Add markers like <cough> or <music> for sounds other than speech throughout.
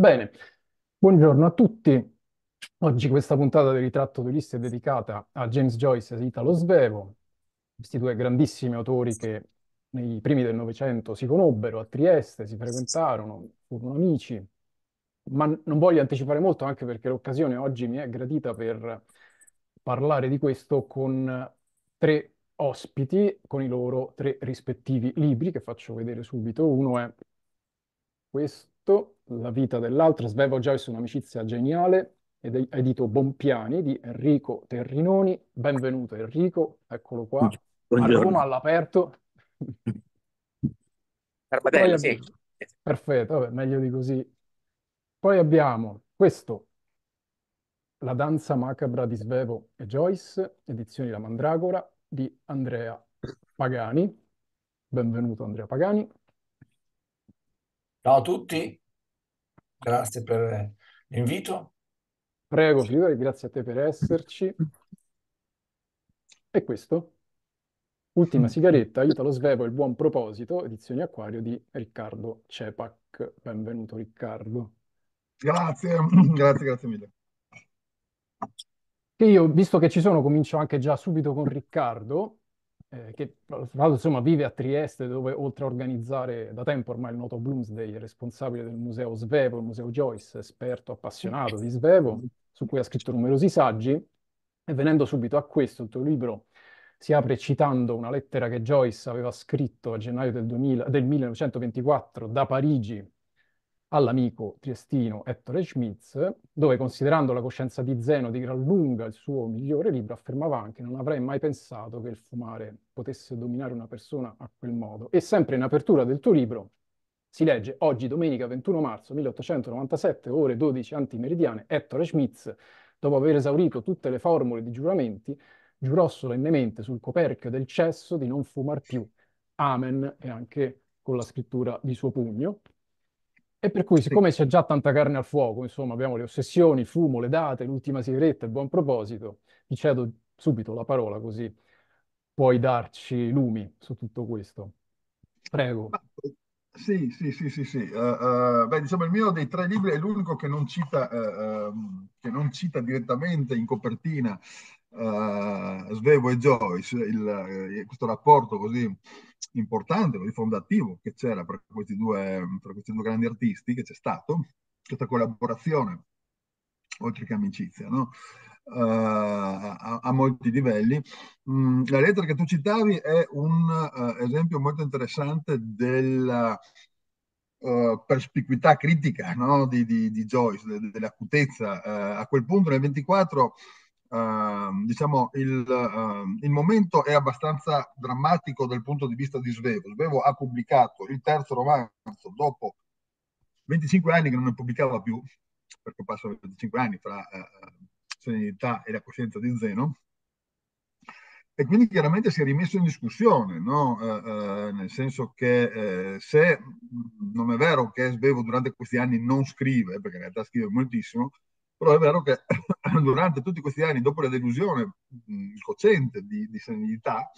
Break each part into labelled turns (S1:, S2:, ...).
S1: Bene, buongiorno a tutti. Oggi questa puntata del Ritratto Turista è dedicata a James Joyce e Italo Svevo, questi due grandissimi autori che nei primi del Novecento si conobbero a Trieste, si frequentarono, furono amici, ma non voglio anticipare molto anche perché l'occasione oggi mi è gradita per parlare di questo con tre ospiti, con i loro tre rispettivi libri che faccio vedere subito. Uno è questo, La vita dell'altro, Svevo Joyce, un'amicizia geniale, ed edito Bompiani di Enrico Terrinoni. Benvenuto Enrico, eccolo qua, a
S2: Buongiorno.
S1: Roma all'aperto. Poi
S2: Carbatello,
S1: ab-
S2: sì.
S1: Perfetto, vabbè, meglio di così. Poi abbiamo questo, La danza macabra di Svevo e Joyce, edizioni La Mandragora, di Andrea Pagani. Benvenuto Andrea Pagani.
S3: Ciao a tutti, grazie per l'invito.
S1: Prego, figurati, grazie a te per esserci. E questo, Ultima sigaretta, Italo Svevo e il buon proposito, edizioni Acquario di Riccardo Cepac. Benvenuto Riccardo.
S4: Grazie, grazie, grazie mille.
S1: Che io, visto che ci sono, comincio anche già subito con Riccardo, eh, che insomma vive a Trieste, dove oltre a organizzare da tempo ormai il noto Bloomsday, è responsabile del museo Svevo, il museo Joyce, esperto appassionato di Svevo, su cui ha scritto numerosi saggi. E venendo subito a questo, il tuo libro si apre citando una lettera che Joyce aveva scritto a gennaio del, 2000 del 1924 da Parigi all'amico triestino Ettore Schmitz, dove considerando la coscienza di Zeno di gran lunga il suo migliore libro, affermava anche non avrei mai pensato che il fumare potesse dominare una persona a quel modo. E sempre in apertura del tuo libro si legge oggi domenica 21 marzo 1897, ore 12 antimeridiane, Ettore Schmitz, dopo aver esaurito tutte le formule di giuramenti, giurò solennemente sul coperchio del cesso di non fumar più. Amen, e anche con la scrittura di suo pugno. E per cui, siccome c'è già tanta carne al fuoco, insomma, abbiamo le ossessioni, il fumo, le date, l'ultima sigaretta, il buon proposito, ti cedo subito la parola così puoi darci lumi su tutto questo. Prego.
S4: Sì, sì, sì, sì, sì. Eh, eh, beh, diciamo, il mio dei tre libri è l'unico che non cita, ehm, che non cita direttamente in copertina eh, Svevo e Joyce, il- eh, questo rapporto così importante, così fondativo che c'era per questi due, per questi due grandi artisti, che c'è stato, questa collaborazione, oltre che amicizia, no? Eh, a, a molti livelli. Mm, la lettera che tu citavi è un eh, esempio molto interessante della eh, perspicuità critica no? di, di- di Joyce, de- dell'acutezza. Eh, a quel punto, nel 24, eh, diciamo, il, eh, il momento è abbastanza drammatico dal punto di vista di Svevo. Svevo ha pubblicato il terzo romanzo dopo 25 anni che non ne pubblicava più, perché passano 25 anni fra eh, Serenità e la coscienza di Zeno. E quindi chiaramente si è rimesso in discussione, no? Eh, nel senso che se non è vero che Svevo durante questi anni non scrive, perché in realtà scrive moltissimo, però è vero che <clears throat> durante tutti questi anni, dopo la delusione mh, cocente di, di Serenità,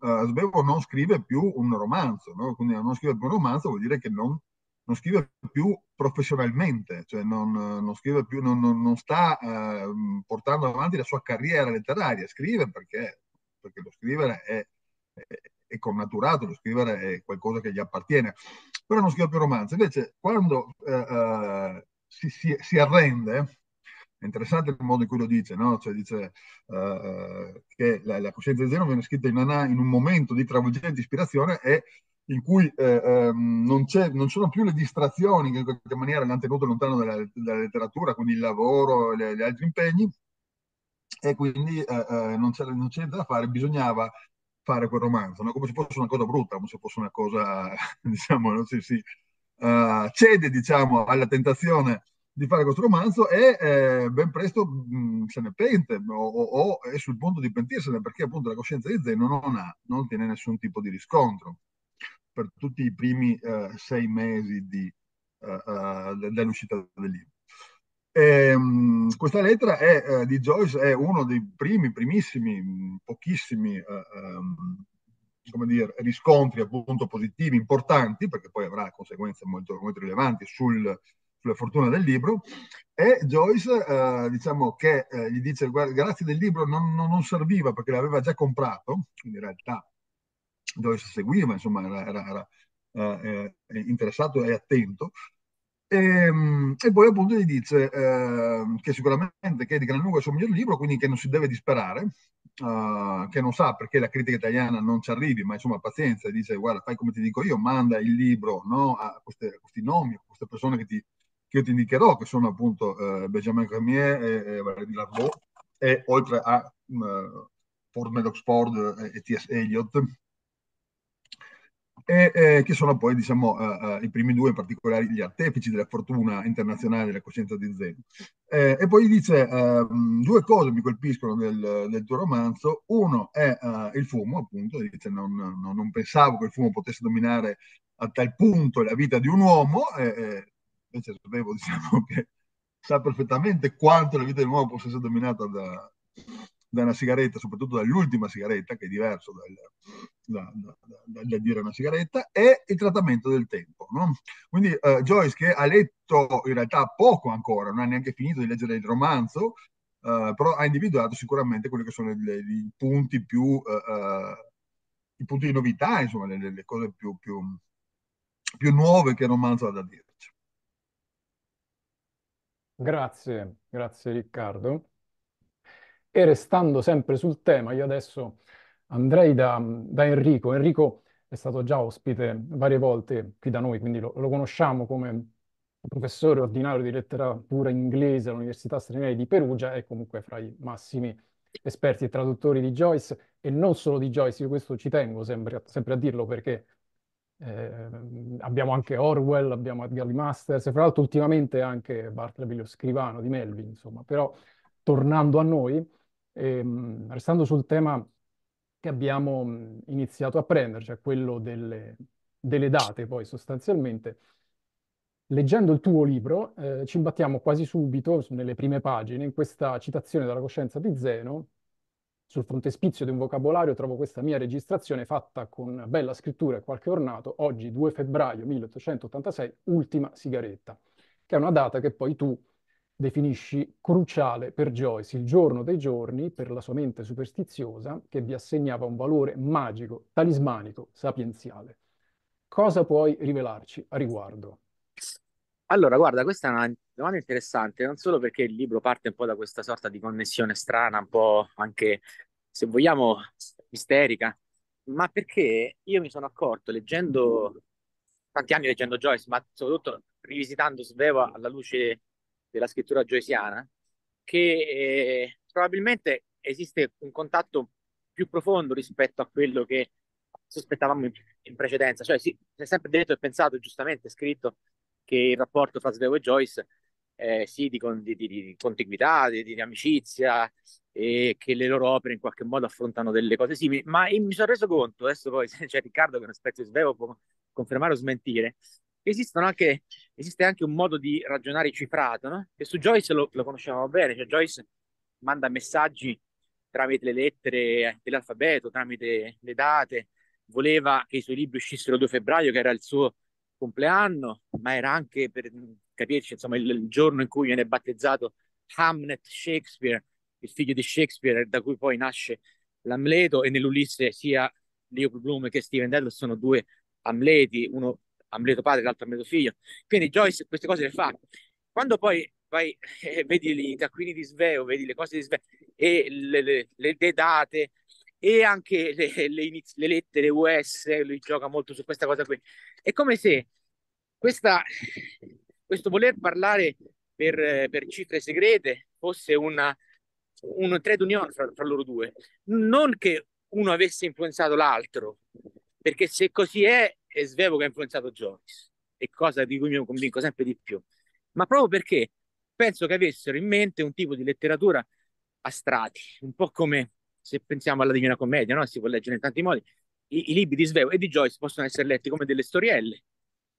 S4: eh, Svevo non scrive più un romanzo, no? Quindi non scrive più un romanzo vuol dire che non, non scrive più professionalmente, cioè non, non scrive più, non- non sta eh, portando avanti la sua carriera letteraria, scrive perché, perché lo scrivere è, è, è connaturato, lo scrivere è qualcosa che gli appartiene, però non scrive più romanzi. Invece, quando eh, eh, si, si- si arrende, è interessante il modo in cui lo dice, no? Cioè dice eh, che la, la coscienza di Zeno viene scritta in, una- in un momento di travolgente ispirazione e in cui eh, ehm, non, non sono più le distrazioni che in qualche maniera l'hanno tenuto lontano dalla, dalla letteratura, quindi il lavoro e gli altri impegni, e quindi eh, eh, non c'era non niente da fare, bisognava fare quel romanzo, no? Come se fosse una cosa brutta, come se fosse una cosa, <laughs> diciamo, no? Sì, sì. Eh, cede, diciamo, alla tentazione di fare questo romanzo e eh, ben presto mh, se ne pente o, o- o è sul punto di pentirsene perché appunto la coscienza di Zeno non ha, non ottiene nessun tipo di riscontro per tutti i primi eh, sei mesi di, eh, eh, dell'uscita del libro. Ehm, questa lettera è, eh, di Joyce è uno dei primi, primissimi, mh, pochissimi ehm, come dire, riscontri appunto positivi importanti, perché poi avrà conseguenze molto, molto rilevanti sul, sulla fortuna del libro. E Joyce, eh, diciamo che eh, gli dice, guarda, grazie del libro non, non, non, serviva perché l'aveva già comprato, quindi in realtà Joyce seguiva, insomma, era, era, era eh, eh interessato e attento. E, ehm, e, poi appunto gli dice eh, che sicuramente che è di gran lunga il suo miglior libro, quindi che non si deve disperare, uh, che non sa perché la critica italiana non ci arrivi, ma insomma pazienza, dice guarda fai come ti dico io, manda il libro no, a, queste, a, questi nomi, a queste persone che ti, che io ti indicherò, che sono appunto uh, Benjamin Cormier e, e Valérie Larbeau, e oltre a uh, Ford Meadows Ford e, e T.S. Eliot, e, eh, che sono poi diciamo, uh, uh, i primi due, in particolare gli artefici della fortuna internazionale della coscienza di Zeno. Eh, e poi dice uh, due cose mi colpiscono del, del tuo romanzo. Uno è il fumo, appunto, dice non, non, non, pensavo che il fumo potesse dominare a tal punto la vita di un uomo, invece sapevo <laughs> diciamo, che sa perfettamente quanto la vita di un uomo possa essere dominata da, da una sigaretta, soprattutto dall'ultima sigaretta, che è diverso dal, da, da, da, dire una sigaretta, e il trattamento del tempo. No? Quindi uh, Joyce, che ha letto in realtà poco ancora, non ha neanche finito di leggere il romanzo, uh, però ha individuato sicuramente quelli che sono i punti più, uh, i punti di novità, insomma, le, le cose più, più, più nuove che il romanzo ha da dirci.
S1: Grazie, grazie Riccardo. E restando sempre sul tema, io adesso andrei da, da Enrico. Enrico è stato già ospite varie volte qui da noi, quindi lo, lo conosciamo come professore ordinario di letteratura inglese all'Università Straniera di Perugia e comunque fra i massimi esperti e traduttori di Joyce e non solo di Joyce, io questo ci tengo sempre, sempre a dirlo perché eh, abbiamo anche Orwell, abbiamo Edgar Masters e fra l'altro ultimamente anche Bartleby lo scrivano di Melvin, insomma, però tornando a noi, ehm, restando sul tema che abbiamo iniziato a prendere, cioè quello delle, delle date, poi sostanzialmente, leggendo il tuo libro, eh, ci imbattiamo quasi subito nelle prime pagine in questa citazione dalla coscienza di Zeno. Sul frontespizio di un vocabolario trovo questa mia registrazione fatta con bella scrittura e qualche ornato, oggi 2 febbraio 1886, ultima sigaretta, che è una data che poi tu definisci cruciale per Joyce il giorno dei giorni per la sua mente superstiziosa che vi assegnava un valore magico, talismanico, sapienziale. Cosa puoi rivelarci a riguardo?
S2: Allora, guarda, questa è una domanda interessante, non solo perché il libro parte un po' da questa sorta di connessione strana, un po' anche, se vogliamo, misterica, ma perché io mi sono accorto, leggendo, tanti anni leggendo Joyce, ma soprattutto rivisitando Sveva alla luce della scrittura joyciana, che eh, probabilmente esiste un contatto più profondo rispetto a quello che sospettavamo in, in precedenza. Cioè, si, si, è sempre detto e pensato, giustamente scritto, che il rapporto fra Svevo e Joyce eh, sì, di, di, di, di contiguità, di, amicizia, e che le loro opere in qualche modo affrontano delle cose simili, ma mi sono reso conto, adesso poi <laughs> c'è Riccardo che è un esperto di Svevo, può confermare o smentire, esistono anche, esiste anche un modo di ragionare cifrato, no? Che su Joyce lo, lo conosciamo bene, cioè Joyce manda messaggi tramite le lettere dell'alfabeto, tramite le date, voleva che i suoi libri uscissero il 2 febbraio, che era il suo compleanno, ma era anche per capirci, insomma, il, il giorno in cui viene battezzato Hamlet Shakespeare, il figlio di Shakespeare, da cui poi nasce l'Amleto, e nell'Ulisse sia Leopold Bloom che Steven Dedalus sono due Amleti, uno Amleto padre, l'altro Amleto figlio. Quindi Joyce queste cose le fa. Quando poi vai, <laughs> eh, vedi i taccuini di Sveo, vedi le cose di Sveo e le, le, le, le date e anche le, lettere US, lui gioca molto su questa cosa qui. È come se questa, questo voler parlare per, per cifre segrete fosse una, un trade union fra, fra loro due. Non che uno avesse influenzato l'altro, perché se così è, è Svevo che ha influenzato Joyce, e cosa di cui mi convinco sempre di più, ma proprio perché penso che avessero in mente un tipo di letteratura a strati, un po' come se pensiamo alla Divina Commedia, no? si può leggere in tanti modi, I, i libri di Svevo e di Joyce possono essere letti come delle storielle,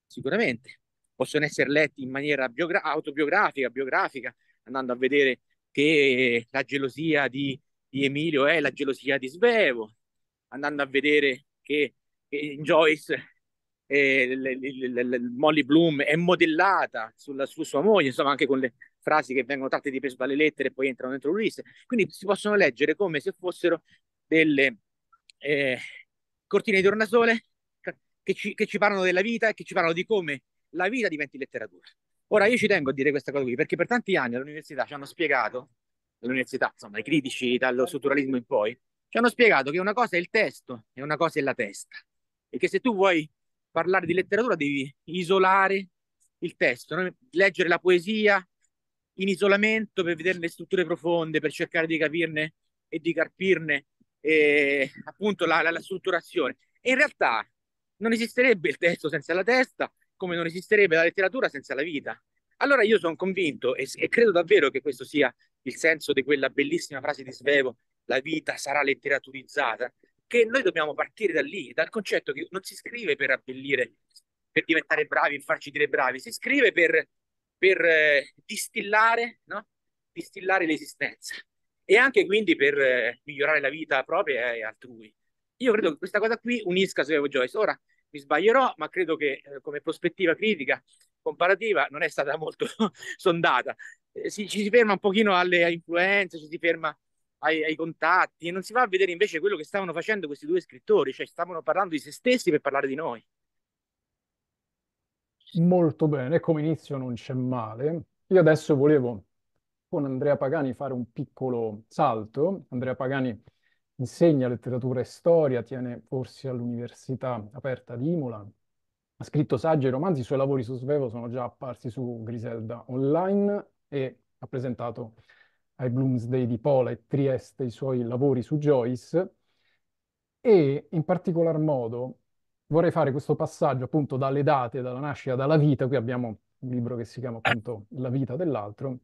S2: sicuramente, possono essere letti in maniera biogra- autobiografica, biografica, andando a vedere che la gelosia di, di Emilio è la gelosia di Svevo, andando a vedere che in Joyce Molly Bloom è modellata sulla, su sua moglie, insomma anche con le frasi che vengono tratte di peso dalle lettere e poi entrano dentro Ulisse. Quindi si possono leggere come se fossero delle eh, cortine di tornasole che ci, che ci parlano della vita e che ci parlano di come la vita diventi letteratura. Ora io ci tengo a dire questa cosa qui perché per tanti anni all'università ci hanno spiegato, all'università, insomma, i critici dallo strutturalismo in poi, ci hanno spiegato che una cosa è il testo e una cosa è la testa. E che se tu vuoi parlare di letteratura devi isolare il testo, no? leggere la poesia in isolamento per vedere le strutture profonde, per cercare di capirne e di carpirne eh, appunto la, la, la strutturazione. E in realtà non esisterebbe il testo senza la testa, come non esisterebbe la letteratura senza la vita. Allora io sono convinto e, e, credo davvero che questo sia il senso di quella bellissima frase di Svevo, la vita sarà letteraturizzata, che noi dobbiamo partire da lì, dal concetto che non si scrive per abbellire, per diventare bravi, per farci dire bravi, si scrive per, per eh, distillare, no? distillare l'esistenza e anche quindi per eh, migliorare la vita propria e altrui. Io credo che questa cosa qui unisca Svevo Joyce. Ora mi sbaglierò, ma credo che eh, come prospettiva critica comparativa non è stata molto <laughs> sondata. Eh, si, ci si ferma un pochino alle influenze, ci si ferma ai, ai, contatti e non si va a vedere invece quello che stavano facendo questi due scrittori, cioè stavano parlando di se stessi per parlare di noi.
S1: Molto bene, come inizio non c'è male. Io adesso volevo con Andrea Pagani fare un piccolo salto. Andrea Pagani insegna letteratura e storia, tiene corsi all'Università Aperta di Imola, ha scritto saggi e romanzi, i suoi lavori su Svevo sono già apparsi su Griselda Online e ha presentato ai Bloomsday di Pola e Trieste i suoi lavori su Joyce. E in particolar modo vorrei fare questo passaggio appunto dalle date, dalla nascita, dalla vita, qui abbiamo un libro che si chiama appunto La vita dell'altro,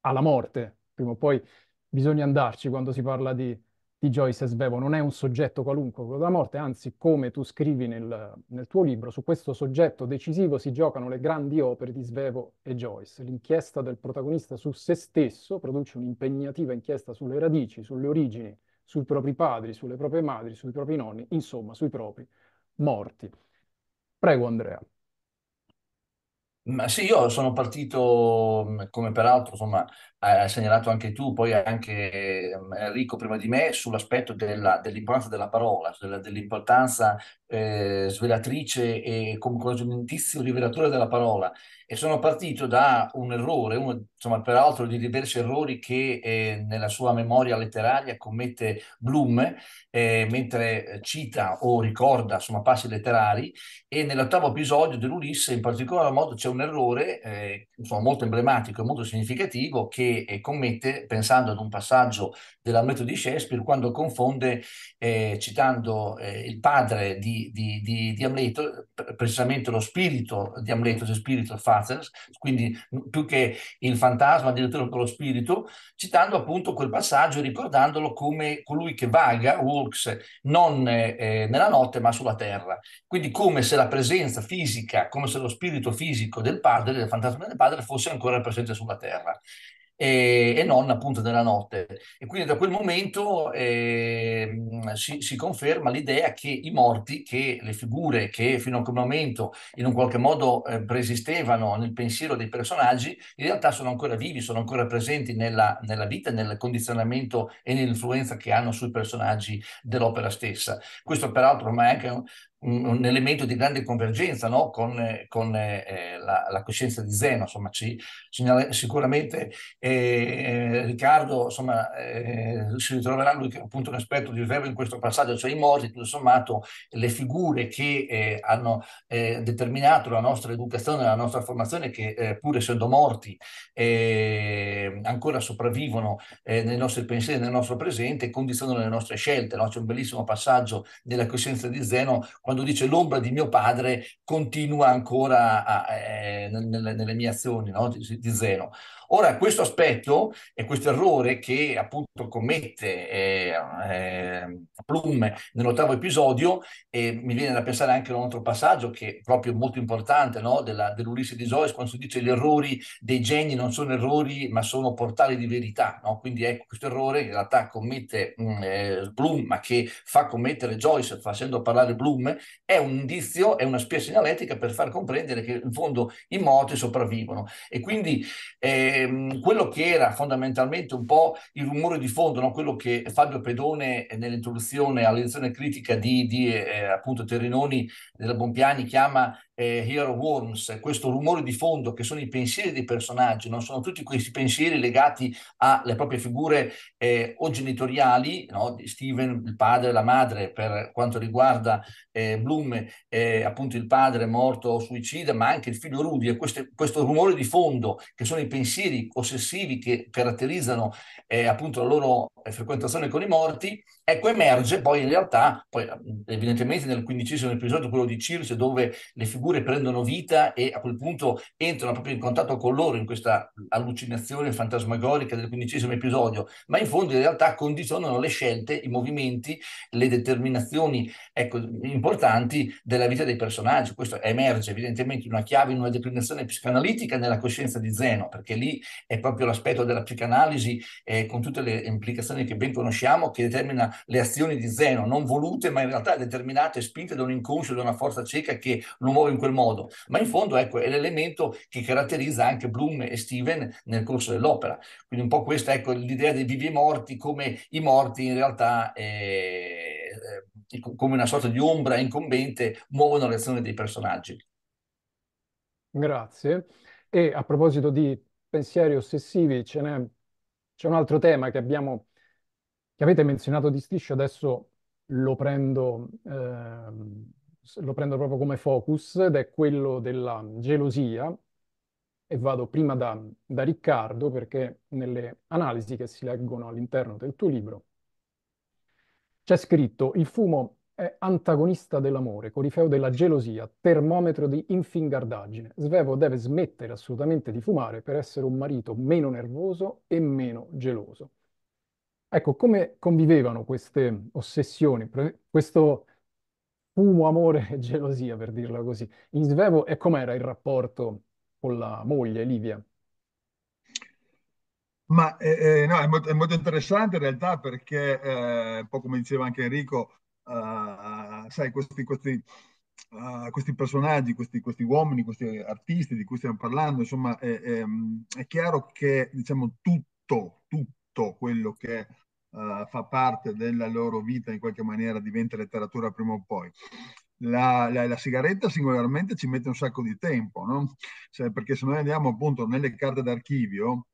S1: alla morte, prima o poi bisogna andarci quando si parla di di Joyce e Svevo non è un soggetto qualunque, quello della morte, anzi, come tu scrivi nel, nel, tuo libro, su questo soggetto decisivo si giocano le grandi opere di Svevo e Joyce. L'inchiesta del protagonista su se stesso produce un'impegnativa inchiesta sulle radici, sulle origini, sui propri padri, sulle proprie madri, sui propri nonni, insomma, sui propri morti. Prego, Andrea.
S3: Ma sì, io sono partito, come peraltro insomma, hai segnalato anche tu, poi anche Enrico prima di me, sull'aspetto della, dell'importanza della parola, della, dell'importanza eh, svelatrice e un indizio rivelatore della parola. E sono partito da un errore, uno, insomma, peraltro di diversi errori che eh, nella sua memoria letteraria commette Bloom, eh, mentre cita o ricorda insomma, passi letterari, e nell'ottavo episodio dell'Ulisse in particolar modo c'è un errore eh, insomma, molto emblematico e molto significativo che eh, commette pensando ad un passaggio dell'Amleto di Shakespeare quando confonde, eh, citando il padre di di, di, di, Amleto, precisamente lo spirito di Amleto, the spirit of Fathers, quindi più che il fantasma, addirittura per lo spirito, citando appunto quel passaggio e ricordandolo come colui che vaga, walks, non eh, nella notte ma sulla terra. Quindi come se la presenza fisica, come se lo spirito fisico del padre, del fantasma del padre, fosse ancora presente sulla terra e, e, non appunto nella notte. E quindi da quel momento eh, si, si, conferma l'idea che i morti, che le figure che fino a quel momento in un qualche modo eh, preesistevano nel pensiero dei personaggi, in realtà sono ancora vivi, sono ancora presenti nella, nella vita, nel condizionamento e nell'influenza che hanno sui personaggi dell'opera stessa. Questo peraltro ma è anche un, un, elemento di grande convergenza no? con, con eh, la, la, coscienza di Zeno, insomma, ci, sicuramente eh, Riccardo insomma, eh, si ritroverà lui che appunto un esperto di Svevo in questo passaggio, cioè i morti, tutto sommato le figure che eh, hanno eh, determinato la nostra educazione, la nostra formazione, che eh, pur essendo morti ancora sopravvivono nei nostri pensieri, nel nostro presente, condizionano le nostre scelte. No? C'è un bellissimo passaggio della coscienza di Zeno quando dice l'ombra di mio padre continua ancora a, eh, nelle, nelle, mie azioni no? di, di Zeno. Ora, questo aspetto e questo errore che appunto commette eh, eh, Plum nell'ottavo episodio, e mi viene da pensare anche a un altro passaggio che è proprio molto importante no? Della, dell'Ulisse di Joyce, quando si dice gli errori dei geni non sono errori ma sono portali di verità. No? Quindi ecco, questo errore in realtà commette mh, mm, eh, Bloom, ma che fa commettere Joyce facendo parlare Bloom, è un indizio, è una spia segnaletica per far comprendere che in fondo i morti sopravvivono. E quindi ehm, quello che era fondamentalmente un po' il rumore di fondo, no? quello che Fabio Pedone nell'introduzione all'edizione critica di, di eh, appunto Terrinoni della Bompiani chiama eh, Hero Worms, questo rumore di fondo che sono i pensieri dei personaggi, non sono tutti questi pensieri legati alle proprie figure eh, o genitoriali, no? Steven, il padre la madre, per quanto riguarda eh, Bloom, eh, appunto il padre morto suicida, ma anche il figlio Rudy, e questo, questo rumore di fondo che sono i pensieri ossessivi che caratterizzano eh, appunto la loro eh, frequentazione con i morti, ecco emerge poi in realtà, poi evidentemente nel quindicesimo episodio, quello di Circe, dove le figure prendono vita e a quel punto entrano proprio in contatto con loro in questa allucinazione fantasmagorica del quindicesimo episodio, ma in fondo in realtà condizionano le scelte, i movimenti, le determinazioni ecco, importanti della vita dei personaggi. Questo emerge evidentemente in una chiave, in una declinazione psicanalitica nella coscienza di Zeno, perché lì è proprio l'aspetto della psicanalisi eh, con tutte le implicazioni che ben conosciamo che determina le azioni di Zeno, non volute, ma in realtà determinate, spinte da un inconscio, da una forza cieca che lo muove in quel modo. Ma in fondo, ecco, è l'elemento che caratterizza anche Bloom e Steven nel corso dell'opera. Quindi un po' questa, ecco, l'idea dei vivi e morti, come i morti in realtà, eh, eh, come una sorta di ombra incombente, muovono le azioni dei personaggi.
S1: Grazie. E a proposito di pensieri ossessivi, ce n'è, c'è un altro tema che abbiamo che avete menzionato di striscio, adesso lo prendo, ehm, lo prendo proprio come focus ed è quello della gelosia e vado prima da, da Riccardo perché nelle analisi che si leggono all'interno del tuo libro c'è scritto il fumo è antagonista dell'amore, corifeo della gelosia, termometro di infingardaggine. Svevo deve smettere assolutamente di fumare per essere un marito meno nervoso e meno geloso. Ecco, come convivevano queste ossessioni, questo fumo, amore e gelosia, per dirla così, in Svevo e com'era il rapporto con la moglie Livia?
S4: Ma eh, eh, no, è molto, è molto, interessante in realtà perché, eh, un po' come diceva anche Enrico, uh, sai, questi, questi, uh, questi personaggi, questi, questi, uomini, questi artisti di cui stiamo parlando, insomma, è, è, è chiaro che diciamo, tutto, tutto quello che uh, fa parte della loro vita in qualche maniera diventa letteratura prima o poi. La, la, la, sigaretta singolarmente ci mette un sacco di tempo, no? cioè, perché se noi andiamo appunto nelle carte d'archivio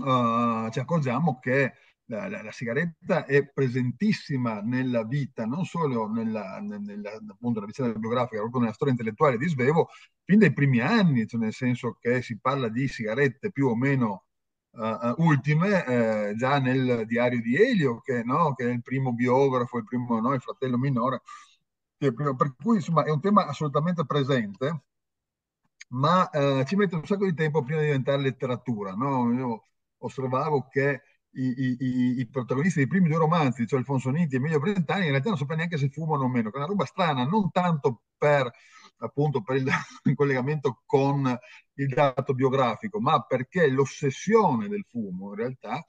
S4: uh, ci accorgiamo che la, la, sigaretta è presentissima nella vita, non solo nella, nella, appunto, nella vicenda biografica, proprio nella storia intellettuale di Svevo, fin dai primi anni, cioè nel senso che si parla di sigarette più o meno uh, ultime, eh, già nel diario di Elio, che, no, che, è il primo biografo, il, primo, no, il fratello minore, per cui insomma è un tema assolutamente presente, ma uh, ci mette un sacco di tempo prima di diventare letteratura. No? Io osservavo che i, i, i, protagonisti dei primi due romanzi, cioè Alfonso Nitti e Emilio Brentani, in realtà non sapevano neanche se fumano o meno, che è una roba strana, non tanto per appunto per il, <laughs> il collegamento con il dato biografico, ma perché l'ossessione del fumo in realtà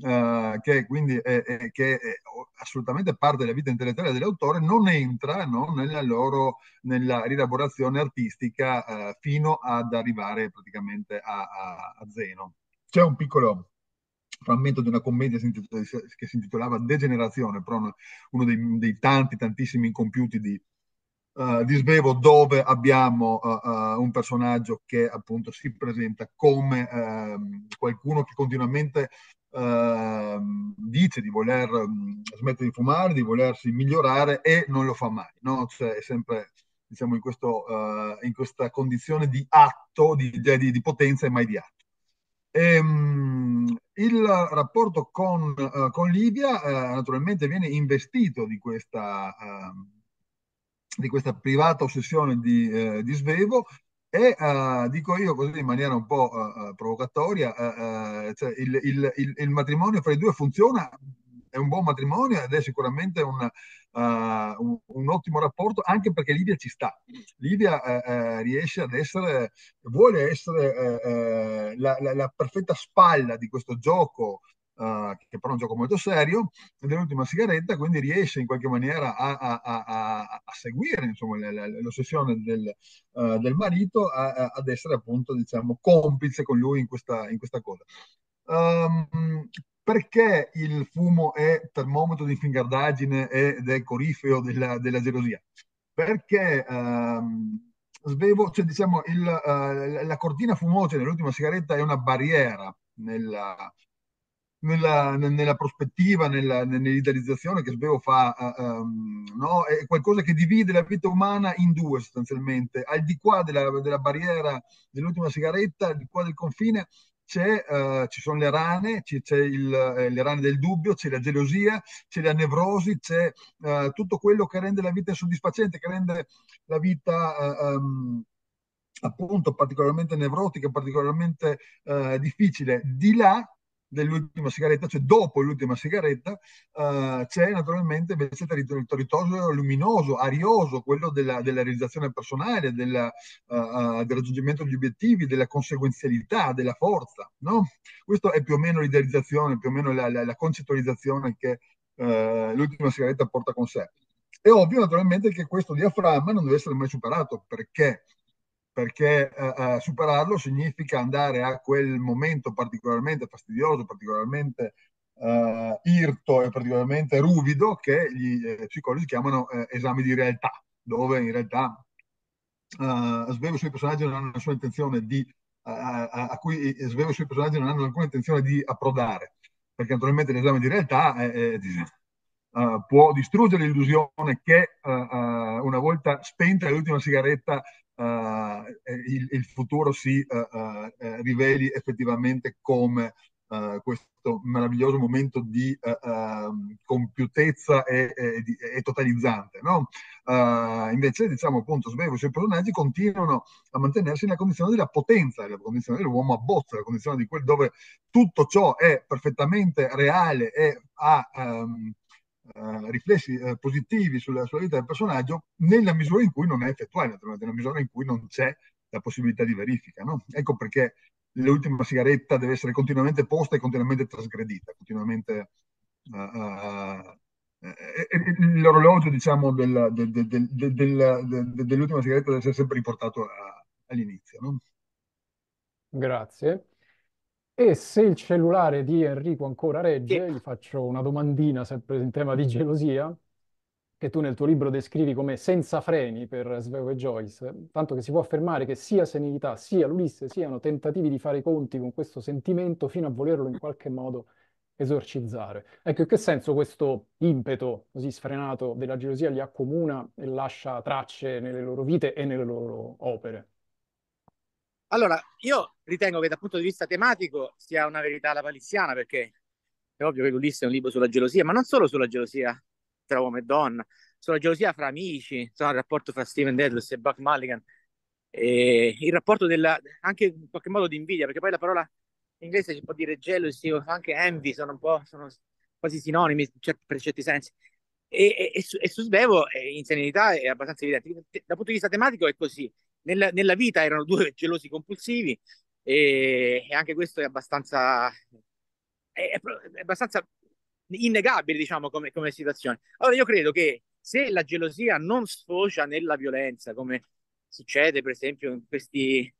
S4: Uh, che quindi è, è, che è assolutamente parte della vita intellettuale dell'autore, non entra no, nella loro nella rielaborazione artistica uh, fino ad arrivare praticamente a, a, a, Zeno. C'è un piccolo frammento di una commedia che si intitolava Degenerazione, però uno dei, dei tanti, tantissimi incompiuti di, uh, di Svevo dove abbiamo uh, un personaggio che appunto si presenta come ehm, qualcuno che continuamente ehm, dice di voler um, smettere di fumare, di volersi migliorare e non lo fa mai, no? Cioè è sempre diciamo in, questo, in questa condizione di atto, di, di, di potenza e mai di atto. E, um, il rapporto con, uh, con Livia uh, naturalmente viene investito di questa, uh, di questa privata ossessione di, eh, di Svevo e uh, dico io così in maniera un po' uh, provocatoria, uh, cioè il, il, il, il, matrimonio fra i due funziona, è un buon matrimonio ed è sicuramente un, un, un ottimo rapporto anche perché Livia ci sta. Livia riesce ad essere, vuole essere la, la, la, perfetta spalla di questo gioco uh, che però è un gioco molto serio, dell'ultima sigaretta, quindi riesce in qualche maniera a, a, a, a seguire insomma, l'ossessione del, uh, del marito, ad essere appunto diciamo, complice con lui in questa, in questa cosa. Um, perché il fumo è termometro di fingardaggine ed è corifeo della, della gelosia? Perché um, svevo, cioè, diciamo, il, uh, la cortina fumosa nell'ultima sigaretta è una barriera nella, nella, nella prospettiva, nella, nell'idealizzazione che Svevo fa, um, no? è qualcosa che divide la vita umana in due sostanzialmente. Al di qua della, della barriera dell'ultima sigaretta, al di qua del confine, uh, ci sono le rane, c'è il, eh, le rane del dubbio, c'è la gelosia, c'è la nevrosi, c'è uh, tutto quello che rende la vita insoddisfacente, che rende la vita uh, um, appunto particolarmente nevrotica, particolarmente difficile. Di là dell'ultima sigaretta, cioè dopo l'ultima sigaretta, uh, c'è naturalmente invece il territorio luminoso, arioso, quello della, della realizzazione personale, della, uh, del raggiungimento degli obiettivi, della conseguenzialità, della forza. No? Questo è più o meno l'idealizzazione, più o meno la, la, la concettualizzazione che uh, l'ultima sigaretta porta con sé. È ovvio naturalmente che questo diaframma non deve essere mai superato perché perché eh, superarlo significa andare a quel momento particolarmente fastidioso, particolarmente eh, irto e particolarmente ruvido che gli eh, psicologi chiamano eh, esami di realtà, dove in realtà eh, svevo sui personaggi non hanno nessuna intenzione di a, a, cui svevo sui personaggi non hanno alcuna intenzione di approdare, perché naturalmente l'esame di realtà è, è, Uh, può distruggere l'illusione che uh, una volta spenta l'ultima sigaretta il, il, futuro si uh, riveli effettivamente come questo meraviglioso momento di ehm, compiutezza e, e, e totalizzante. No? invece, diciamo appunto, Svevo e i personaggi continuano a mantenersi nella condizione della potenza, nella condizione dell'uomo a bozza, nella condizione di quel dove tutto ciò è perfettamente reale e ha um, eh, riflessi eh, positivi sulla, sulla, vita del personaggio nella misura in cui non è effettuale, nella misura in cui non c'è la possibilità di verifica. No? Ecco perché l'ultima sigaretta deve essere continuamente posta e continuamente trasgredita, continuamente uh, uh, l'orologio diciamo, del, del, del, dell'ultima sigaretta deve essere sempre riportato a, all'inizio. No?
S1: Grazie. E se il cellulare di Enrico ancora regge, gli faccio una domandina sempre in tema di gelosia, che tu nel tuo libro descrivi come senza freni per Svevo e Joyce, tanto che si può affermare che sia senilità sia l'Ulisse siano tentativi di fare i conti con questo sentimento fino a volerlo in qualche modo esorcizzare. Ecco, in che senso questo impeto così sfrenato della gelosia li accomuna e lascia tracce nelle loro vite e nelle loro opere?
S2: Allora, io ritengo che dal punto di vista tematico sia una verità la palissiana, perché è ovvio che l'Ulisse è un libro sulla gelosia, ma non solo sulla gelosia tra uomo e donna, sulla gelosia fra amici, insomma, il rapporto fra Steven Dedalus e Buck Mulligan, e il rapporto della, anche in qualche modo di invidia, perché poi la parola in inglese si può dire jealousy o anche envy, sono un po' sono quasi sinonimi per certi sensi. E, e, e, su, e su Svevo eh, in serenità è abbastanza evidente. Dal punto di vista tematico è così nella, nella vita erano due <laughs> gelosi compulsivi e, e anche questo è abbastanza, è, è abbastanza innegabile, diciamo, come, come situazione. Allora io credo che se la gelosia non sfocia nella violenza, come succede per esempio in questi,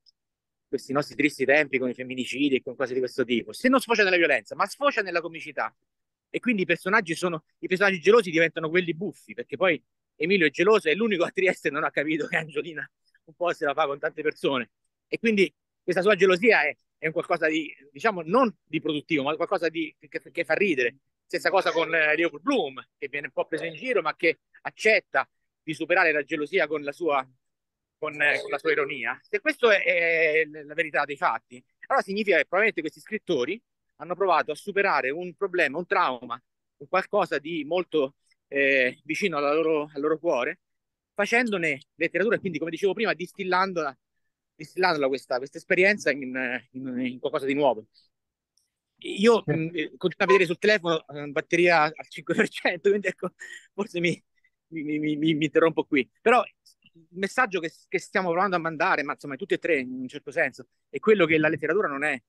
S2: questi nostri tristi tempi con i femminicidi e con cose di questo tipo, se non sfocia nella violenza, ma sfocia nella comicità, e quindi i personaggi, sono, i personaggi gelosi diventano quelli buffi, perché poi Emilio è geloso e l'unico a Trieste non ha capito che Angiolina un po' se la fa con tante persone. E quindi questa sua gelosia è, è un qualcosa di, diciamo, non di produttivo, ma qualcosa di, che, che fa ridere. Stessa cosa con eh, Leopold Bloom, che viene un po' preso in giro, ma che accetta di superare la gelosia con la sua, con, eh, con la sua ironia. Se questa è, è la verità dei fatti, allora significa che probabilmente questi scrittori hanno provato a superare un problema, un trauma, un qualcosa di molto eh, vicino loro, al loro cuore, facendone letteratura e quindi, come dicevo prima, distillandola, distillandola questa, questa esperienza in, in, in, qualcosa di nuovo. Io mh, mm, eh, continuo a vedere sul telefono eh, batteria al 5%, quindi ecco, <laughs> forse mi, mi, mi, mi, interrompo qui. Però il messaggio che, che, stiamo provando a mandare, ma insomma tutti e tre in un certo senso, è quello che la letteratura non è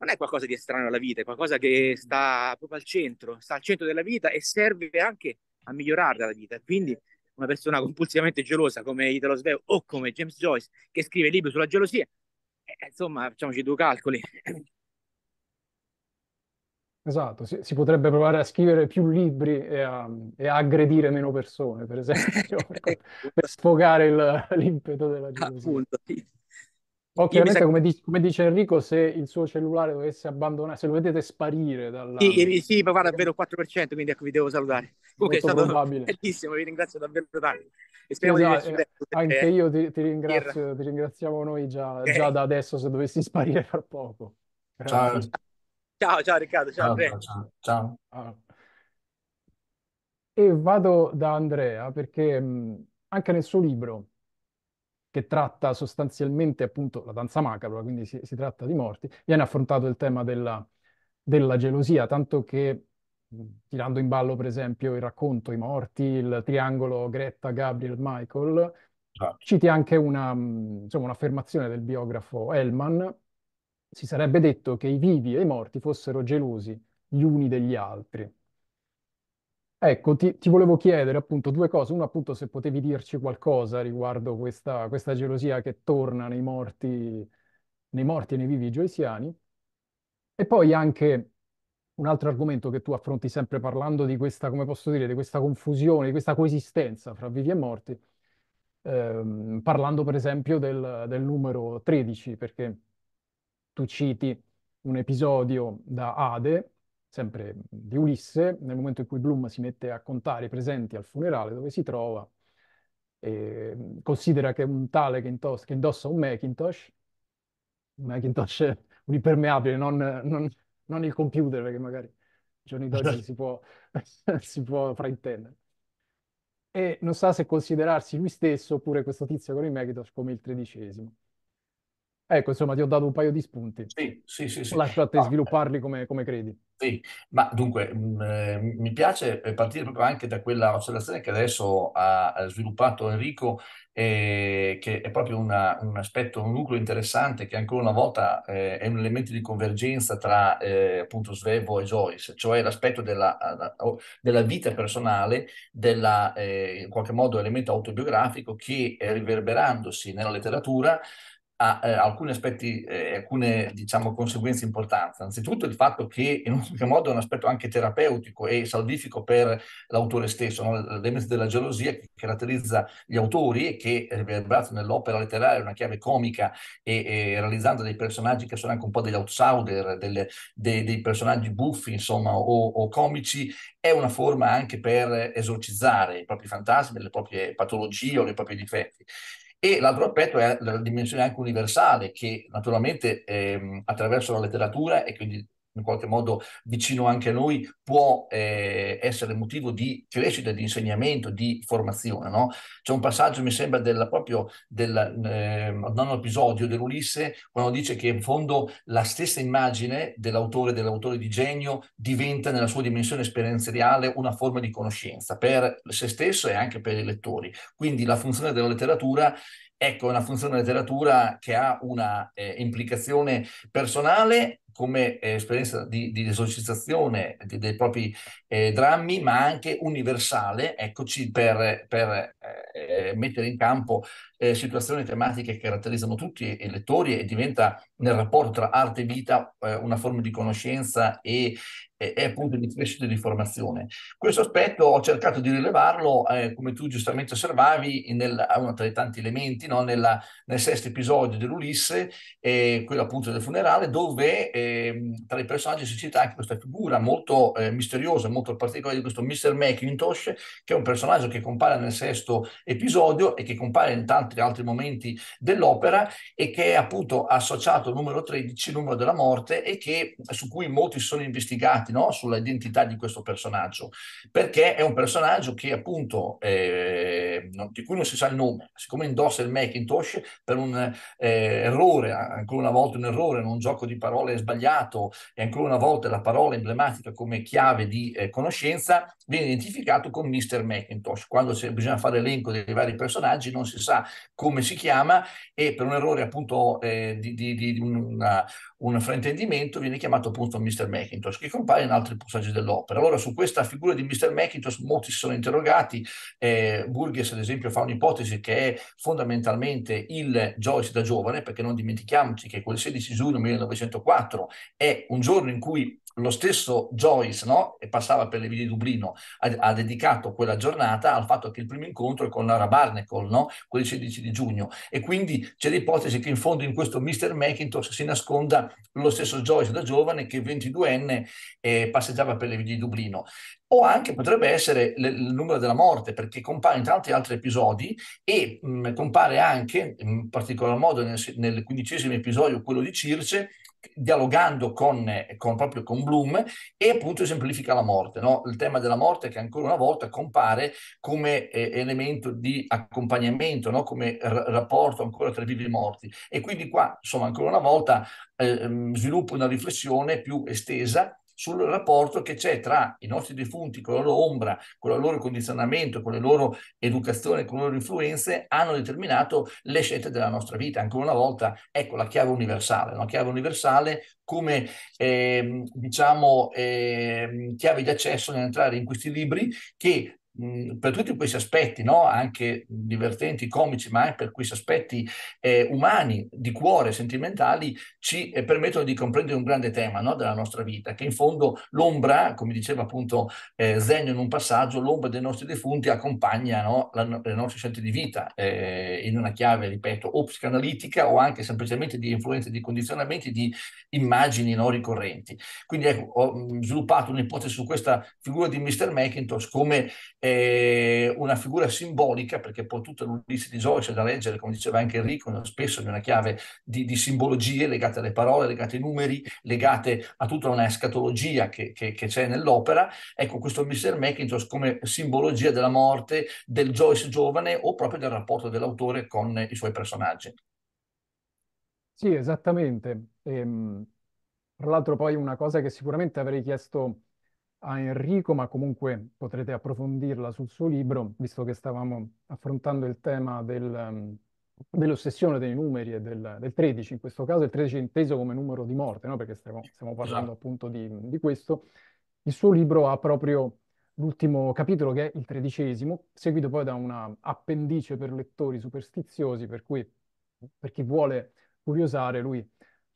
S2: non è qualcosa di estraneo alla vita, è qualcosa che sta proprio al centro, sta al centro della vita e serve anche a migliorare la vita. Quindi una persona compulsivamente gelosa come Italo Svevo o come James Joyce che scrive libri sulla gelosia, eh, insomma, facciamoci due calcoli.
S1: Esatto, si, si, potrebbe provare a scrivere più libri e a, e a aggredire meno persone, per esempio, <laughs> per, sfogare l'impeto della gelosia. Appunto, sì. Ovviamente, come, dice, come dice Enrico, se il suo cellulare dovesse abbandonare, se lo vedete sparire dalla...
S2: Sì, sì ma guarda, davvero 4%, quindi ecco vi devo salutare. Comunque è stato
S1: probabile. <laughs>
S2: bellissimo, vi ringrazio davvero tanto.
S1: E speriamo esatto, di eh, Anche eh, io ti, ti, ringrazio, ti ringraziamo noi già, okay. già, da adesso se dovessi sparire fra poco.
S2: Ciao. ciao, ciao Riccardo, ciao, ciao
S3: Ciao. ciao. Ah.
S1: E vado da Andrea perché mh, anche nel suo libro che tratta sostanzialmente appunto la danza macabra, quindi si, si tratta di morti, viene affrontato il tema della, della gelosia, tanto che tirando in ballo per esempio il racconto I morti, il triangolo Greta, Gabriel, Michael, ah. citi anche una, insomma, un'affermazione del biografo Hellman, si sarebbe detto che i vivi e i morti fossero gelosi gli uni degli altri. Ecco, ti, ti volevo chiedere appunto due cose. Una, appunto, se potevi dirci qualcosa riguardo questa, questa gelosia che torna nei morti, nei morti e nei vivi joysiani. E poi anche un altro argomento che tu affronti sempre parlando di questa, come posso dire, di questa confusione, di questa coesistenza fra vivi e morti, ehm, parlando per esempio del, del numero 13, perché tu citi un episodio da Ade sempre di Ulisse, nel momento in cui Bloom si mette a contare i presenti al funerale dove si trova, e considera che un tale che, indossa, che indossa un Macintosh, un Macintosh, <laughs> un impermeabile, non, non, non il computer, perché magari giorni d'oggi si può, <laughs> si può fraintendere. E non sa se considerarsi lui stesso oppure questo tizio con il Macintosh come il tredicesimo. Ecco, insomma, ti ho dato un paio di spunti.
S3: Sì, sì, sì. sì.
S1: Lascio a te ah, svilupparli come, come credi.
S3: Sì, ma dunque mh, mm, eh, mi piace partire proprio anche da quella osservazione che adesso ha sviluppato Enrico, eh, che è proprio una, un aspetto, un nucleo interessante che ancora una volta eh, è un elemento di convergenza tra eh, appunto Svevo e Joyce, cioè l'aspetto della, della vita personale, della, eh, in qualche modo elemento autobiografico che riverberandosi nella letteratura ha eh, alcuni aspetti, eh, alcune diciamo, conseguenze importanti. Anzitutto il fatto che in un qualche modo è un aspetto anche terapeutico e salvifico per l'autore stesso, no? l'elemento della gelosia che caratterizza gli autori e che è riverberato nell'opera letteraria una chiave comica e, e, realizzando dei personaggi che sono anche un po' degli outsider, delle, dei, dei, personaggi buffi insomma o, o comici, è una forma anche per esorcizzare i propri fantasmi, le proprie patologie o i propri difetti. E l'altro aspetto è la dimensione anche universale, che naturalmente ehm, attraverso la letteratura e quindi in qualche modo vicino anche a noi, può eh, essere motivo di crescita, di insegnamento, di formazione. No? C'è un passaggio, mi sembra, del, proprio del eh, nono episodio dell'Ulisse, quando dice che in fondo la stessa immagine dell'autore, dell'autore di genio, diventa nella sua dimensione esperienziale una forma di conoscenza per se stesso e anche per i lettori. Quindi la funzione della letteratura ecco, è una funzione della letteratura che ha una eh, implicazione personale come eh, esperienza di, di esorcizzazione di, dei propri eh, drammi, ma anche universale, eccoci per, per eh, mettere in campo eh, situazioni tematiche che caratterizzano tutti i lettori e diventa nel rapporto tra arte e vita eh, una forma di conoscenza e, e, appunto di crescita e di formazione. Questo aspetto ho cercato di rilevarlo, eh, come tu giustamente osservavi, nel, uno tra i tanti elementi, no? Nella, nel sesto episodio dell'Ulisse, eh, quello appunto del funerale, dove eh, tra i personaggi si cita anche questa figura molto eh, misteriosa, molto particolare di questo Mr. Macintosh, che è un personaggio che compare nel sesto episodio e che compare in tanti altri momenti dell'opera e che è appunto associato al numero 13, il numero della morte, e che, su cui molti sono investigati no? sulla identità di questo personaggio, perché è un personaggio che appunto, eh, di cui non si sa il nome, siccome indossa il Macintosh per un eh, errore, ancora una volta un errore, un gioco di parole sbagliato, sbagliato e ancora una volta la parola emblematica come chiave di eh, conoscenza viene identificato con Mr. Macintosh. Quando bisogna fare l'elenco dei vari personaggi non si sa come si chiama e per un errore appunto eh, di, di, di una, un fraintendimento viene chiamato appunto Mr. Macintosh che compare in altri passaggi dell'opera. Allora su questa figura di Mr. Macintosh molti si sono interrogati, eh, Burgess ad esempio fa un'ipotesi che è fondamentalmente il Joyce da giovane perché non dimentichiamoci che quel 16 giugno 1904 è un giorno in cui lo stesso Joyce, no? e passava per le vie di Dublino, ha, ha, dedicato quella giornata al fatto che il primo incontro è con Lara Barnacle, no? quel 16 di giugno, e quindi c'è l'ipotesi che in fondo in questo Mr. Macintosh si nasconda lo stesso Joyce da giovane che 22enne eh, passeggiava per le vie di Dublino. O anche potrebbe essere l- il numero della morte, perché compare in tanti altri episodi e mh, compare anche, in particolar modo nel, nel quindicesimo episodio, quello di Circe, dialogando con, con, proprio con Bloom e appunto esemplifica la morte, no? il tema della morte che ancora una volta compare come eh, elemento di accompagnamento, no? come r- rapporto ancora tra vivi e morti e quindi qua insomma ancora una volta eh, sviluppo una riflessione più estesa sul rapporto che c'è tra i nostri defunti, con la loro ombra, con il loro condizionamento, con le loro educazioni, con le loro influenze, hanno determinato le scelte della nostra vita. Ancora una volta, ecco la chiave universale, una chiave universale come eh, diciamo eh, chiave di accesso nell'entrare in questi libri che per tutti questi aspetti, no? anche divertenti, comici, ma anche per questi aspetti eh, umani, di cuore, sentimentali, ci eh, permettono di comprendere un grande tema no? della nostra vita, che in fondo l'ombra, come diceva appunto eh, Zegno in un passaggio, l'ombra dei nostri defunti accompagna no? la, le nostre scelte di vita eh, in una chiave, ripeto, o psicanalitica o anche semplicemente di influenze, di condizionamenti, di immagini no? ricorrenti. Quindi ecco, ho sviluppato un'ipotesi su questa figura di Mr. Macintosh come eh, una figura simbolica, perché poi tutta l'Ulisse di Joyce è da leggere, come diceva anche Enrico, spesso di una chiave di, di, simbologie legate alle parole, legate ai numeri, legate a tutta una escatologia che, che, che c'è nell'opera. Ecco, questo Mr. Macintosh come simbologia della morte del Joyce giovane o proprio del rapporto dell'autore con i suoi personaggi.
S1: Sì, esattamente. Ehm, tra l'altro poi una cosa che sicuramente avrei chiesto a Enrico, ma comunque potrete approfondirla sul suo libro, visto che stavamo affrontando il tema del, um, dell'ossessione dei numeri e del, del, 13, in questo caso il 13 inteso come numero di morte, no? perché stiamo, stiamo parlando esatto. appunto di, di, questo. Il suo libro ha proprio l'ultimo capitolo che è il tredicesimo, seguito poi da una appendice per lettori superstiziosi, per cui per chi vuole curiosare lui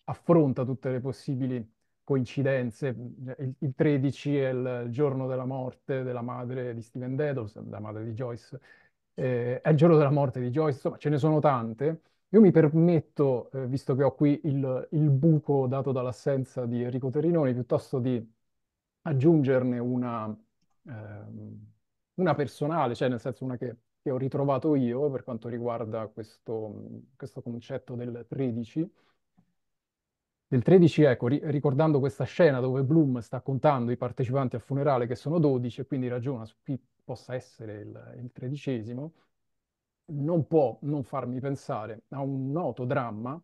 S1: affronta tutte le possibili coincidenze. Il, il 13 è il giorno della morte della madre di Steven Dedos, la madre di Joyce, eh, è il giorno della morte di Joyce, insomma ce ne sono tante. Io mi permetto, eh, visto che ho qui il, il buco dato dall'assenza di Enrico Terrinoni, piuttosto di aggiungerne una, eh, una personale, cioè nel senso una che, che, ho ritrovato io per quanto riguarda questo, questo concetto del 13 del 13, ecco, ri- ricordando questa scena dove Bloom sta contando i partecipanti al funerale che sono 12 e quindi ragiona su chi possa essere il, il tredicesimo, non può non farmi pensare a un noto dramma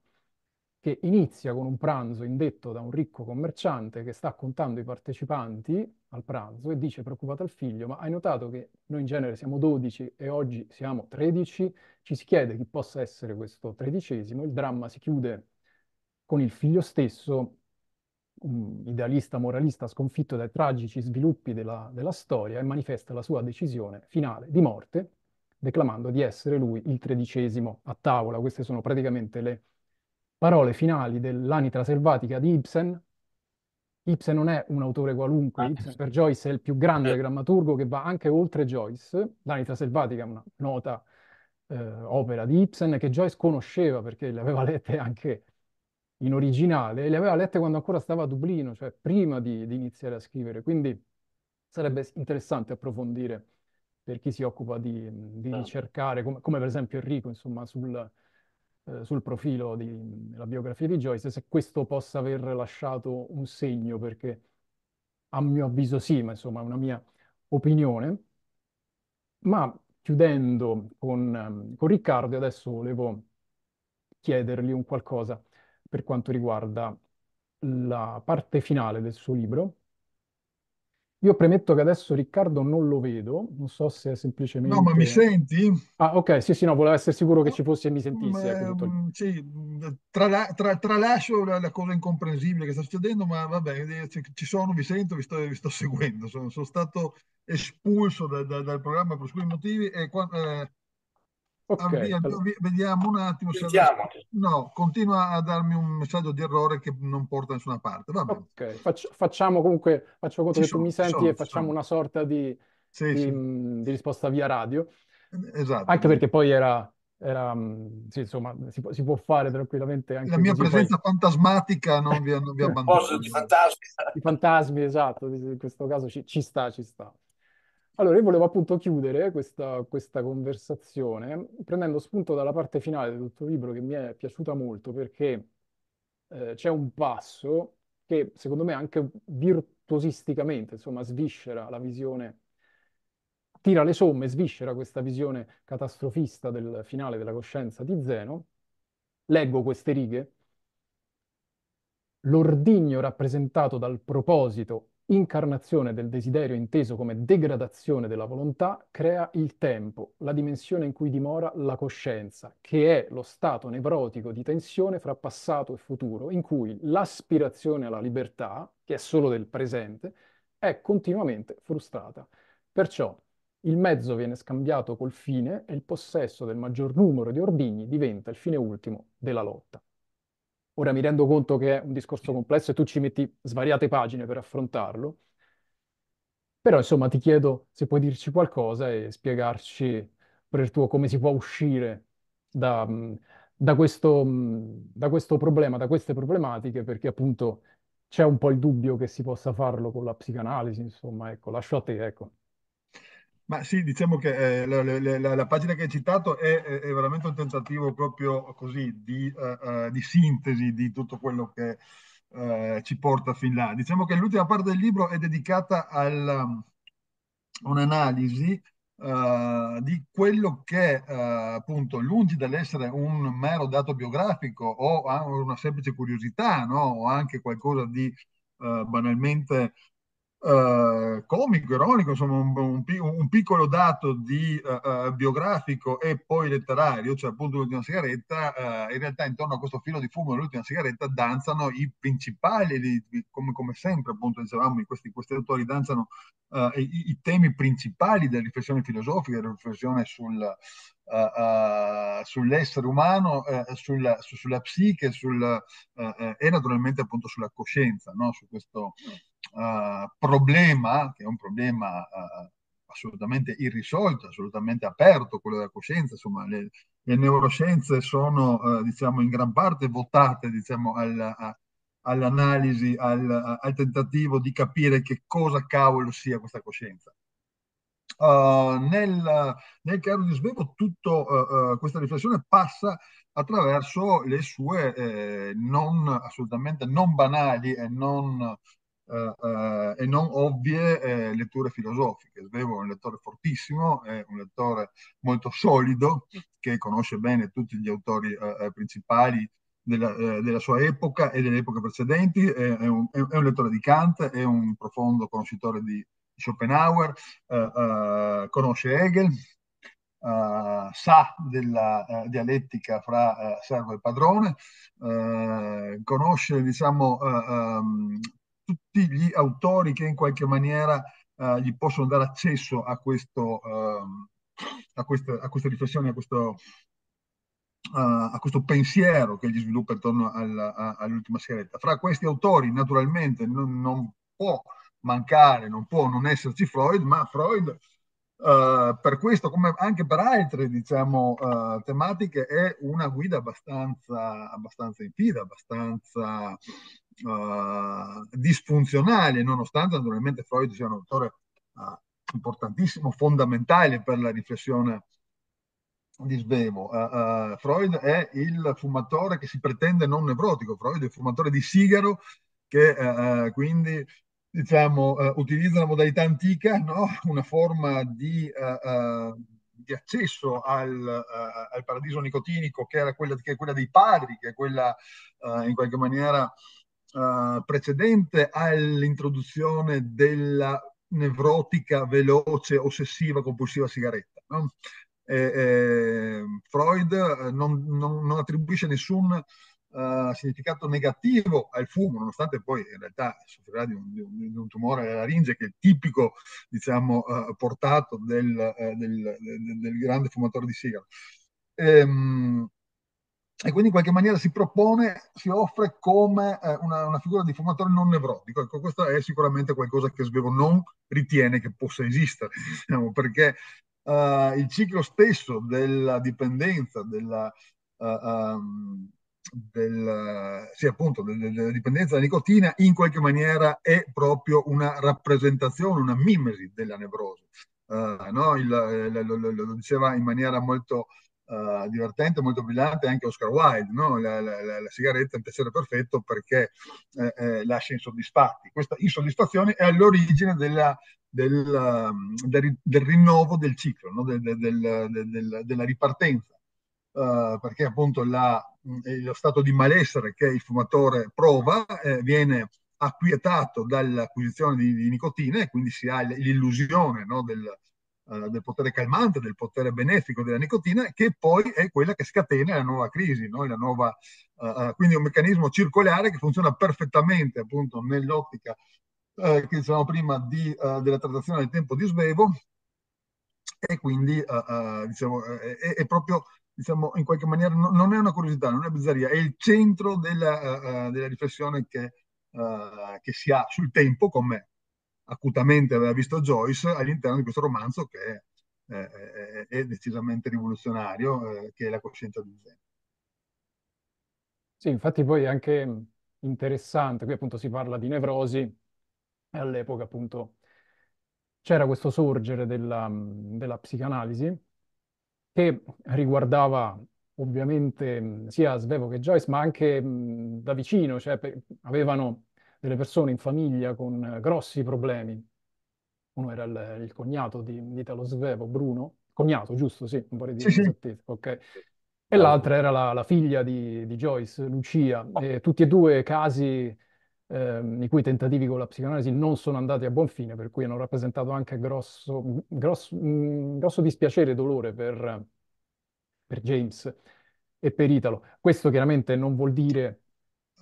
S1: che inizia con un pranzo indetto da un ricco commerciante che sta contando i partecipanti al pranzo e dice preoccupato al figlio, ma hai notato che noi in genere siamo 12 e oggi siamo 13? Ci si chiede chi possa essere questo tredicesimo, il dramma si chiude con il figlio stesso, un idealista moralista sconfitto dai tragici sviluppi della, della storia, e manifesta la sua decisione finale di morte, declamando di essere lui il tredicesimo a tavola. Queste sono praticamente le parole finali dell'Anitra selvatica di Ibsen. Ibsen non è un autore qualunque, ah. Ibsen per Joyce è il più grande drammaturgo che va anche oltre Joyce. L'Anitra selvatica è una nota eh, opera di Ibsen che Joyce conosceva perché le aveva lette anche in originale, le aveva lette quando ancora stava a Dublino, cioè prima di, di iniziare a scrivere, quindi sarebbe interessante approfondire per chi si occupa di, di ricercare, come, come, per esempio Enrico, insomma, sul, eh, sul profilo della biografia di Joyce, se questo possa aver lasciato un segno, perché a mio avviso sì, ma insomma è una mia opinione. Ma chiudendo con, con Riccardo, adesso volevo chiedergli un qualcosa per quanto riguarda la parte finale del suo libro. Io premetto che adesso Riccardo non lo vedo, non so se è semplicemente...
S4: No, ma mi senti?
S1: Ah, ok, sì, sì, no, volevo essere sicuro che ci fosse e mi sentissi. Ecco, tutto...
S4: Mm, sì, tra, tra, tralascio la, la, cosa incomprensibile che sta succedendo, ma vabbè, ci sono, vi sento, vi sto, vi sto seguendo. Sono, sono, stato espulso da, da, dal programma per alcuni motivi e eh,
S1: Ok,
S4: avvia-
S1: allora,
S4: vediamo un attimo se. No, continua a darmi un messaggio di errore che non porta da nessuna parte. Va bene,
S1: ok, Faccio- facciamo comunque, faccio conto
S4: ci
S1: che tu mi
S4: sono,
S1: senti
S4: sono,
S1: e
S4: ci
S1: facciamo
S4: sono.
S1: una sorta di,
S4: Sì,
S1: di,
S4: sì,
S1: mh, di risposta via radio,
S4: esatto.
S1: anche perché poi era, era, mh, sì, insomma, si può, si può fare tranquillamente
S4: La
S1: anche
S4: mia
S1: così, poi
S4: presenza fantasmatica non vi, non vi <laughs>
S3: Poso di
S4: abbandona.
S3: fantasmi.
S1: i fantasmi, esatto, in questo caso ci, ci sta, ci sta. Allora, io volevo appunto chiudere questa, questa conversazione prendendo spunto dalla parte finale del tuo libro che mi è piaciuta molto perché eh, c'è un passo che secondo me anche virtuosisticamente, insomma, sviscera la visione, tira le somme, sviscera questa visione catastrofista del finale della coscienza di Zeno. Leggo queste righe. L'ordigno rappresentato dal proposito, incarnazione del desiderio inteso come degradazione della volontà, crea il tempo, la dimensione in cui dimora la coscienza, che è lo stato nevrotico di tensione fra passato e futuro, in cui l'aspirazione alla libertà, che è solo del presente, è continuamente frustrata. Perciò il mezzo viene scambiato col fine e il possesso del maggior numero di ordigni diventa il fine ultimo della lotta. Ora mi rendo conto che è un discorso complesso e tu ci metti svariate pagine per affrontarlo, però insomma ti chiedo se puoi dirci qualcosa e spiegarci per il tuo come si può uscire da, mh, da questo, mh, da questo problema, da queste problematiche, perché appunto c'è un po' il dubbio che si possa farlo con la psicanalisi, insomma, ecco, lascio a te, ecco.
S4: Ma sì, diciamo che eh, la, la- la- pagina che hai citato è, è- veramente un tentativo proprio così di, eh, eh, di sintesi di tutto quello che eh, ci porta fin là. Diciamo che l'ultima parte del libro è dedicata al, um, a un'analisi di quello che appunto lungi dall'essere un mero dato biografico o a- una semplice curiosità, no? O anche qualcosa di banalmente eh, comico, ironico, insomma un, un, un piccolo dato di, uh, biografico e poi letterario, cioè appunto l'ultima sigaretta, uh, in realtà intorno a questo filo di fumo dell'ultima sigaretta danzano i principali, li, come, come, sempre appunto dicevamo, questi, questi autori danzano uh, i, i, temi principali della riflessione filosofica, della riflessione sul, sull'essere umano, sulla, su, sulla psiche sul, e naturalmente appunto sulla coscienza, no? su questo uh, problema, che è un problema uh, assolutamente irrisolto, assolutamente aperto, quello della coscienza, insomma, le, le neuroscienze sono, uh, diciamo, in gran parte votate, diciamo, al, a, all'analisi, al, al, tentativo di capire che cosa cavolo sia questa coscienza. Uh, nel, nel caso di Svevo, tutta uh, questa riflessione passa attraverso le sue eh, non assolutamente non banali e non eh, eh, e non ovvie eh, letture filosofiche. Svevo è un lettore fortissimo, è un lettore molto solido, che conosce bene tutti gli autori principali della, della, sua epoca e delle epoche precedenti, è, è, un, è, un, lettore di Kant, è un profondo conoscitore di Schopenhauer, conosce Hegel, Uh, sa della uh, dialettica fra uh, servo e padrone, conosce diciamo, um, tutti gli autori che in qualche maniera uh, gli possono dare accesso a, questo, uh, a, queste, a queste riflessioni, a questo, uh, a questo pensiero che gli sviluppa intorno al, all'ultima sigaretta. Fra questi autori naturalmente non, non, può mancare, non può non esserci Freud, ma Freud Uh, per questo, come anche per altre diciamo, uh, tematiche, è una guida abbastanza, abbastanza infida, abbastanza uh, disfunzionale, nonostante naturalmente Freud sia un autore uh, importantissimo, fondamentale per la riflessione di Svevo. Uh, Freud è il fumatore che si pretende non nevrotico, Freud è il fumatore di sigaro che quindi diciamo, utilizza la modalità antica, no? una forma di di accesso al, uh, al, paradiso nicotinico che era quella, che quella dei padri, che è quella uh, in qualche maniera uh, precedente all'introduzione della nevrotica, veloce, ossessiva, compulsiva sigaretta. No? Eh, eh, Freud non, non, non, attribuisce nessun uh, significato negativo al fumo, nonostante poi in realtà soffrirà di un, di un tumore alla laringe che è tipico, diciamo, uh, portato del, uh, del, del, del, grande fumatore di sigaro. Ehm, e quindi in qualche maniera si propone, si offre come eh, una, una, figura di fumatore non nevrotico. Ecco, questo è sicuramente qualcosa che Svevo non ritiene che possa esistere, diciamo, perché uh, il ciclo stesso della dipendenza, della, uh, um, del, sì, appunto, della dipendenza da nicotina, in qualche maniera è proprio una rappresentazione, una mimesi della nevrosi. Uh, no? il, lo, lo, lo, diceva in maniera molto uh, divertente, molto brillante anche Oscar Wilde, no? la, la, la, la, sigaretta è un piacere perfetto perché eh, eh, lascia insoddisfatti. Questa insoddisfazione è all'origine della, del, um, del, del, rinnovo del ciclo, no? del, della ripartenza. Uh, perché appunto la, lo stato di malessere che il fumatore prova eh, viene acquietato dall'acquisizione di, di, nicotina e quindi si ha l'illusione no, del, uh, del, potere calmante, del potere benefico della nicotina, che poi è quella che scatena la nuova crisi, no? la nuova, uh, quindi è un meccanismo circolare che funziona perfettamente appunto nell'ottica eh, che dicevamo prima di, della trattazione del tempo di svevo e quindi diciamo, è, è proprio diciamo, in qualche maniera no, non è una curiosità, non è bizzarria, è il centro della, uh, della riflessione che, uh, che, si ha sul tempo, come acutamente aveva visto Joyce all'interno di questo romanzo che è, è, è decisamente rivoluzionario, eh, che è La coscienza di Zen.
S1: Sì, infatti poi è anche interessante, qui appunto si parla di nevrosi, e all'epoca appunto c'era questo sorgere della, della psicanalisi, che riguardava ovviamente sia Svevo che Joyce, ma anche mh, da vicino, cioè per, avevano delle persone in famiglia con grossi problemi. Uno era il, il cognato di, di Italo Svevo, Bruno, cognato, giusto? Sì, un po' di
S4: sì, sì.
S1: ok. E l'altra era la, la figlia di, di, Joyce, Lucia. E tutti e due casi eh, i cui tentativi con la psicanalisi non sono andati a buon fine, per cui hanno rappresentato anche grosso, grosso, mh, grosso dispiacere e dolore per, per, James e per Italo. Questo chiaramente non vuol dire...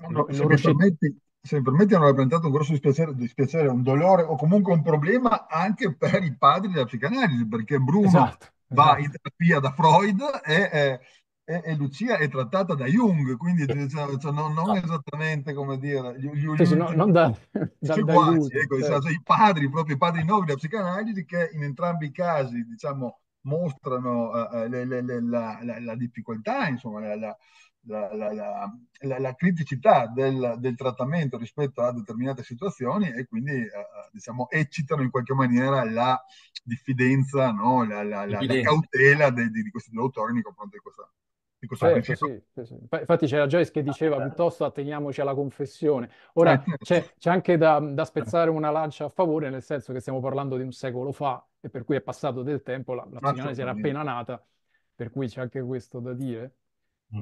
S4: No, se, mi permetti, se mi permetti, hanno rappresentato un grosso dispiacere, dispiacere, un dolore o comunque un problema anche per i padri della psicanalisi, perché Bruno esatto, va esatto. in terapia da Freud e... E, e, Lucia è trattata da Jung, quindi cioè, cioè, non, non, esattamente come dire, gli, gli,
S1: sì, sì, no, non da, da,
S4: seguaci, da ecco, certo. i padri, proprio i padri nuovi della psicanalisi che in entrambi i casi, diciamo, mostrano uh, le, le, le, la, la, la, difficoltà, insomma, la, la criticità del, del, trattamento rispetto a determinate situazioni e quindi uh, diciamo, eccitano in qualche maniera la diffidenza, no? la, cautela de, di, di questi due autori nei confronti di questa
S1: Certo, sì, sì, sì. Infatti c'era Joyce che diceva piuttosto atteniamoci alla confessione. Ora eh, c'è, c'è anche da, da, spezzare una lancia a favore, nel senso che stiamo parlando di un secolo fa e per cui è passato del tempo, la, la psicanalisi era appena nata, per cui c'è anche questo da dire.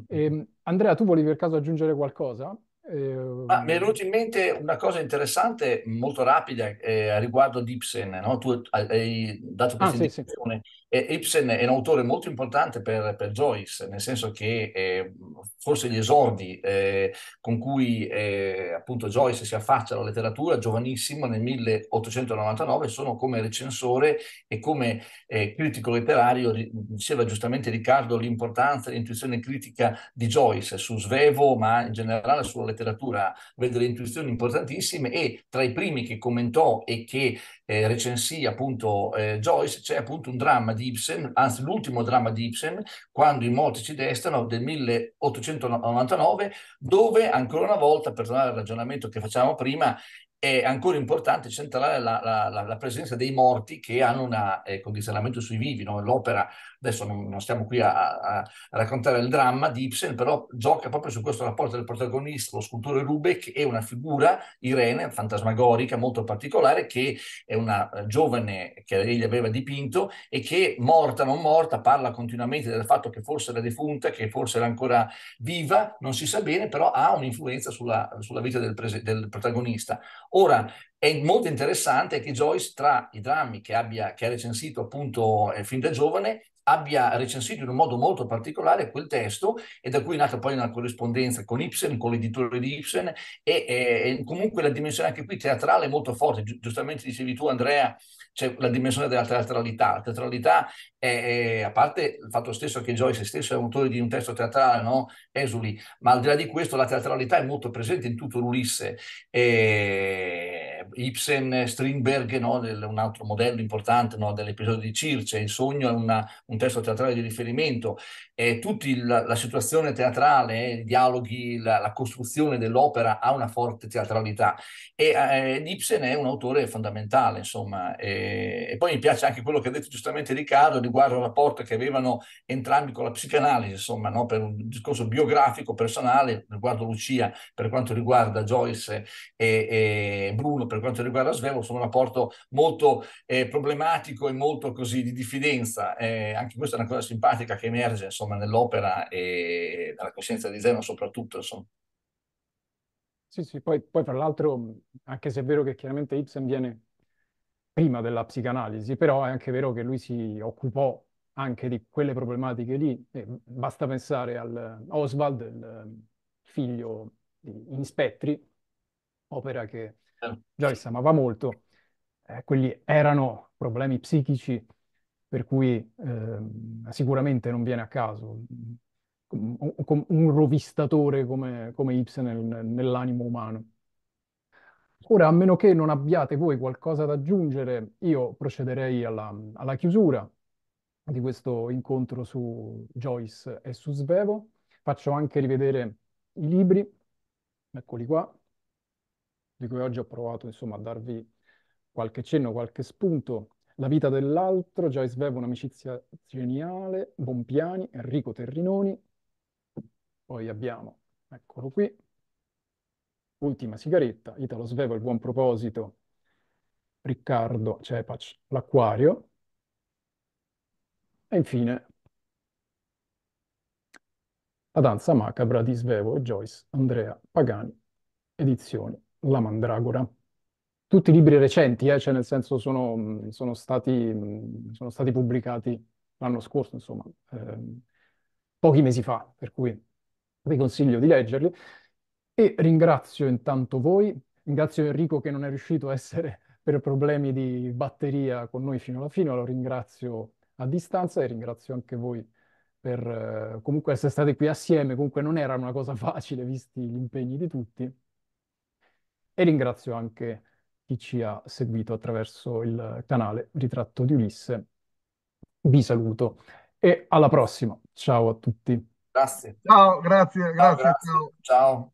S1: E, ehm, Andrea, tu volevi per caso aggiungere qualcosa?
S3: Eh, ah, mi è venuto in mente una cosa interessante, molto rapida, eh, a riguardo di Ibsen. No? Tu hai dato questa ah, indicazione. Sì, sì. E Ibsen è un autore molto importante per, per Joyce, nel senso che eh, forse gli esordi eh, con cui eh, appunto Joyce si affaccia alla letteratura, giovanissimo, nel 1899, sono come recensore e come eh, critico letterario, diceva giustamente Riccardo, l'importanza l'intuizione critica di Joyce su Svevo, ma in generale sulla letteratura, vede delle intuizioni importantissime e tra i primi che commentò e che eh, recensì appunto eh, Joyce c'è appunto un dramma di Ibsen, anzi l'ultimo dramma di Ibsen, Quando i morti ci destano, del 1899, dove ancora una volta, per tornare al ragionamento che facevamo prima, è ancora importante centrale la, la, la presenza dei morti che hanno un eh, condizionamento sui vivi. No? L'opera, adesso non, non stiamo qui a, a, raccontare il dramma di Ibsen, però gioca proprio su questo rapporto del protagonista, lo scultore Rubek, è una figura, Irene, fantasmagorica, molto particolare, che è una eh, giovane che egli aveva dipinto e che, morta non morta, parla continuamente del fatto che forse era defunta, che forse era ancora viva, non si sa bene, però ha un'influenza sulla, sulla vita del, del protagonista. Ora, è molto interessante che Joyce, tra i drammi che, abbia, che ha recensito appunto eh, fin da giovane, abbia recensito in un modo molto particolare quel testo e da cui è nata poi una corrispondenza con Ibsen, con l'editore di Ibsen e, e, comunque la dimensione anche qui teatrale è molto forte. Gi giustamente dicevi tu Andrea, c'è la dimensione della teatralità. La teatralità è, è, a parte il fatto stesso che Joyce stesso è autore di un testo teatrale, no? Esuli, ma al di là di questo la teatralità è molto presente in tutto l'Ulisse. E Ibsen, Strindberg, no? un altro modello importante no? dell'episodio di Circe, il sogno è una, un testo teatrale di riferimento, e tutta la, situazione teatrale, i dialoghi, la, la costruzione dell'opera ha una forte teatralità e eh, Ibsen è un autore fondamentale, insomma, e, e, poi mi piace anche quello che ha detto giustamente Riccardo riguardo al rapporto che avevano entrambi con la psicanalisi, insomma, no? per un discorso biografico, personale, riguardo Lucia, per quanto riguarda Joyce e, e Bruno, per quanto riguarda Svevo, sono un rapporto molto eh, problematico e molto così di diffidenza. Eh, anche questa è una cosa simpatica che emerge insomma, nell'opera e nella coscienza di Zeno soprattutto. Insomma.
S1: Sì, sì, poi, poi fra l'altro, anche se è vero che chiaramente Ibsen viene prima della psicanalisi, però è anche vero che lui si occupò anche di quelle problematiche lì. E basta pensare al Oswald, il figlio di Spettri, opera che. Joyce amava molto. Eh, quelli erano problemi psichici per cui eh, sicuramente non viene a caso un, un rovistatore come, come Ibsen nel, nell'animo umano. Ora, a meno che non abbiate voi qualcosa da aggiungere, io procederei alla, alla chiusura di questo incontro su Joyce e su Svevo. Faccio anche rivedere i libri, eccoli qua, di cui oggi ho provato insomma a darvi qualche cenno, qualche spunto. La vita dell'altro, Joyce Vevo, un'amicizia geniale, Bompiani, Enrico Terrinoni. Poi abbiamo, eccolo qui, Ultima sigaretta, Italo Svevo, il buon proposito, Riccardo Cepac, l'acquario. E infine la danza macabra di Svevo e Joyce, Andrea Pagani, edizioni La Mandragora tutti libri recenti, eh, cioè nel senso sono, sono stati, sono stati pubblicati l'anno scorso, insomma, ehm, pochi mesi fa, per cui vi consiglio di leggerli. E ringrazio intanto voi, ringrazio Enrico che non è riuscito a essere <laughs> per problemi di batteria con noi fino alla fine, lo ringrazio a distanza e ringrazio anche voi per eh, comunque essere stati qui assieme, comunque non era una cosa <laughs> facile visti gli impegni di tutti. E ringrazio anche chi ci ha seguito attraverso il canale Ritratto di Ulisse. Vi saluto e alla prossima. Ciao a tutti.
S3: Grazie.
S4: Ciao, grazie, grazie. Ciao.
S3: Grazie. ciao.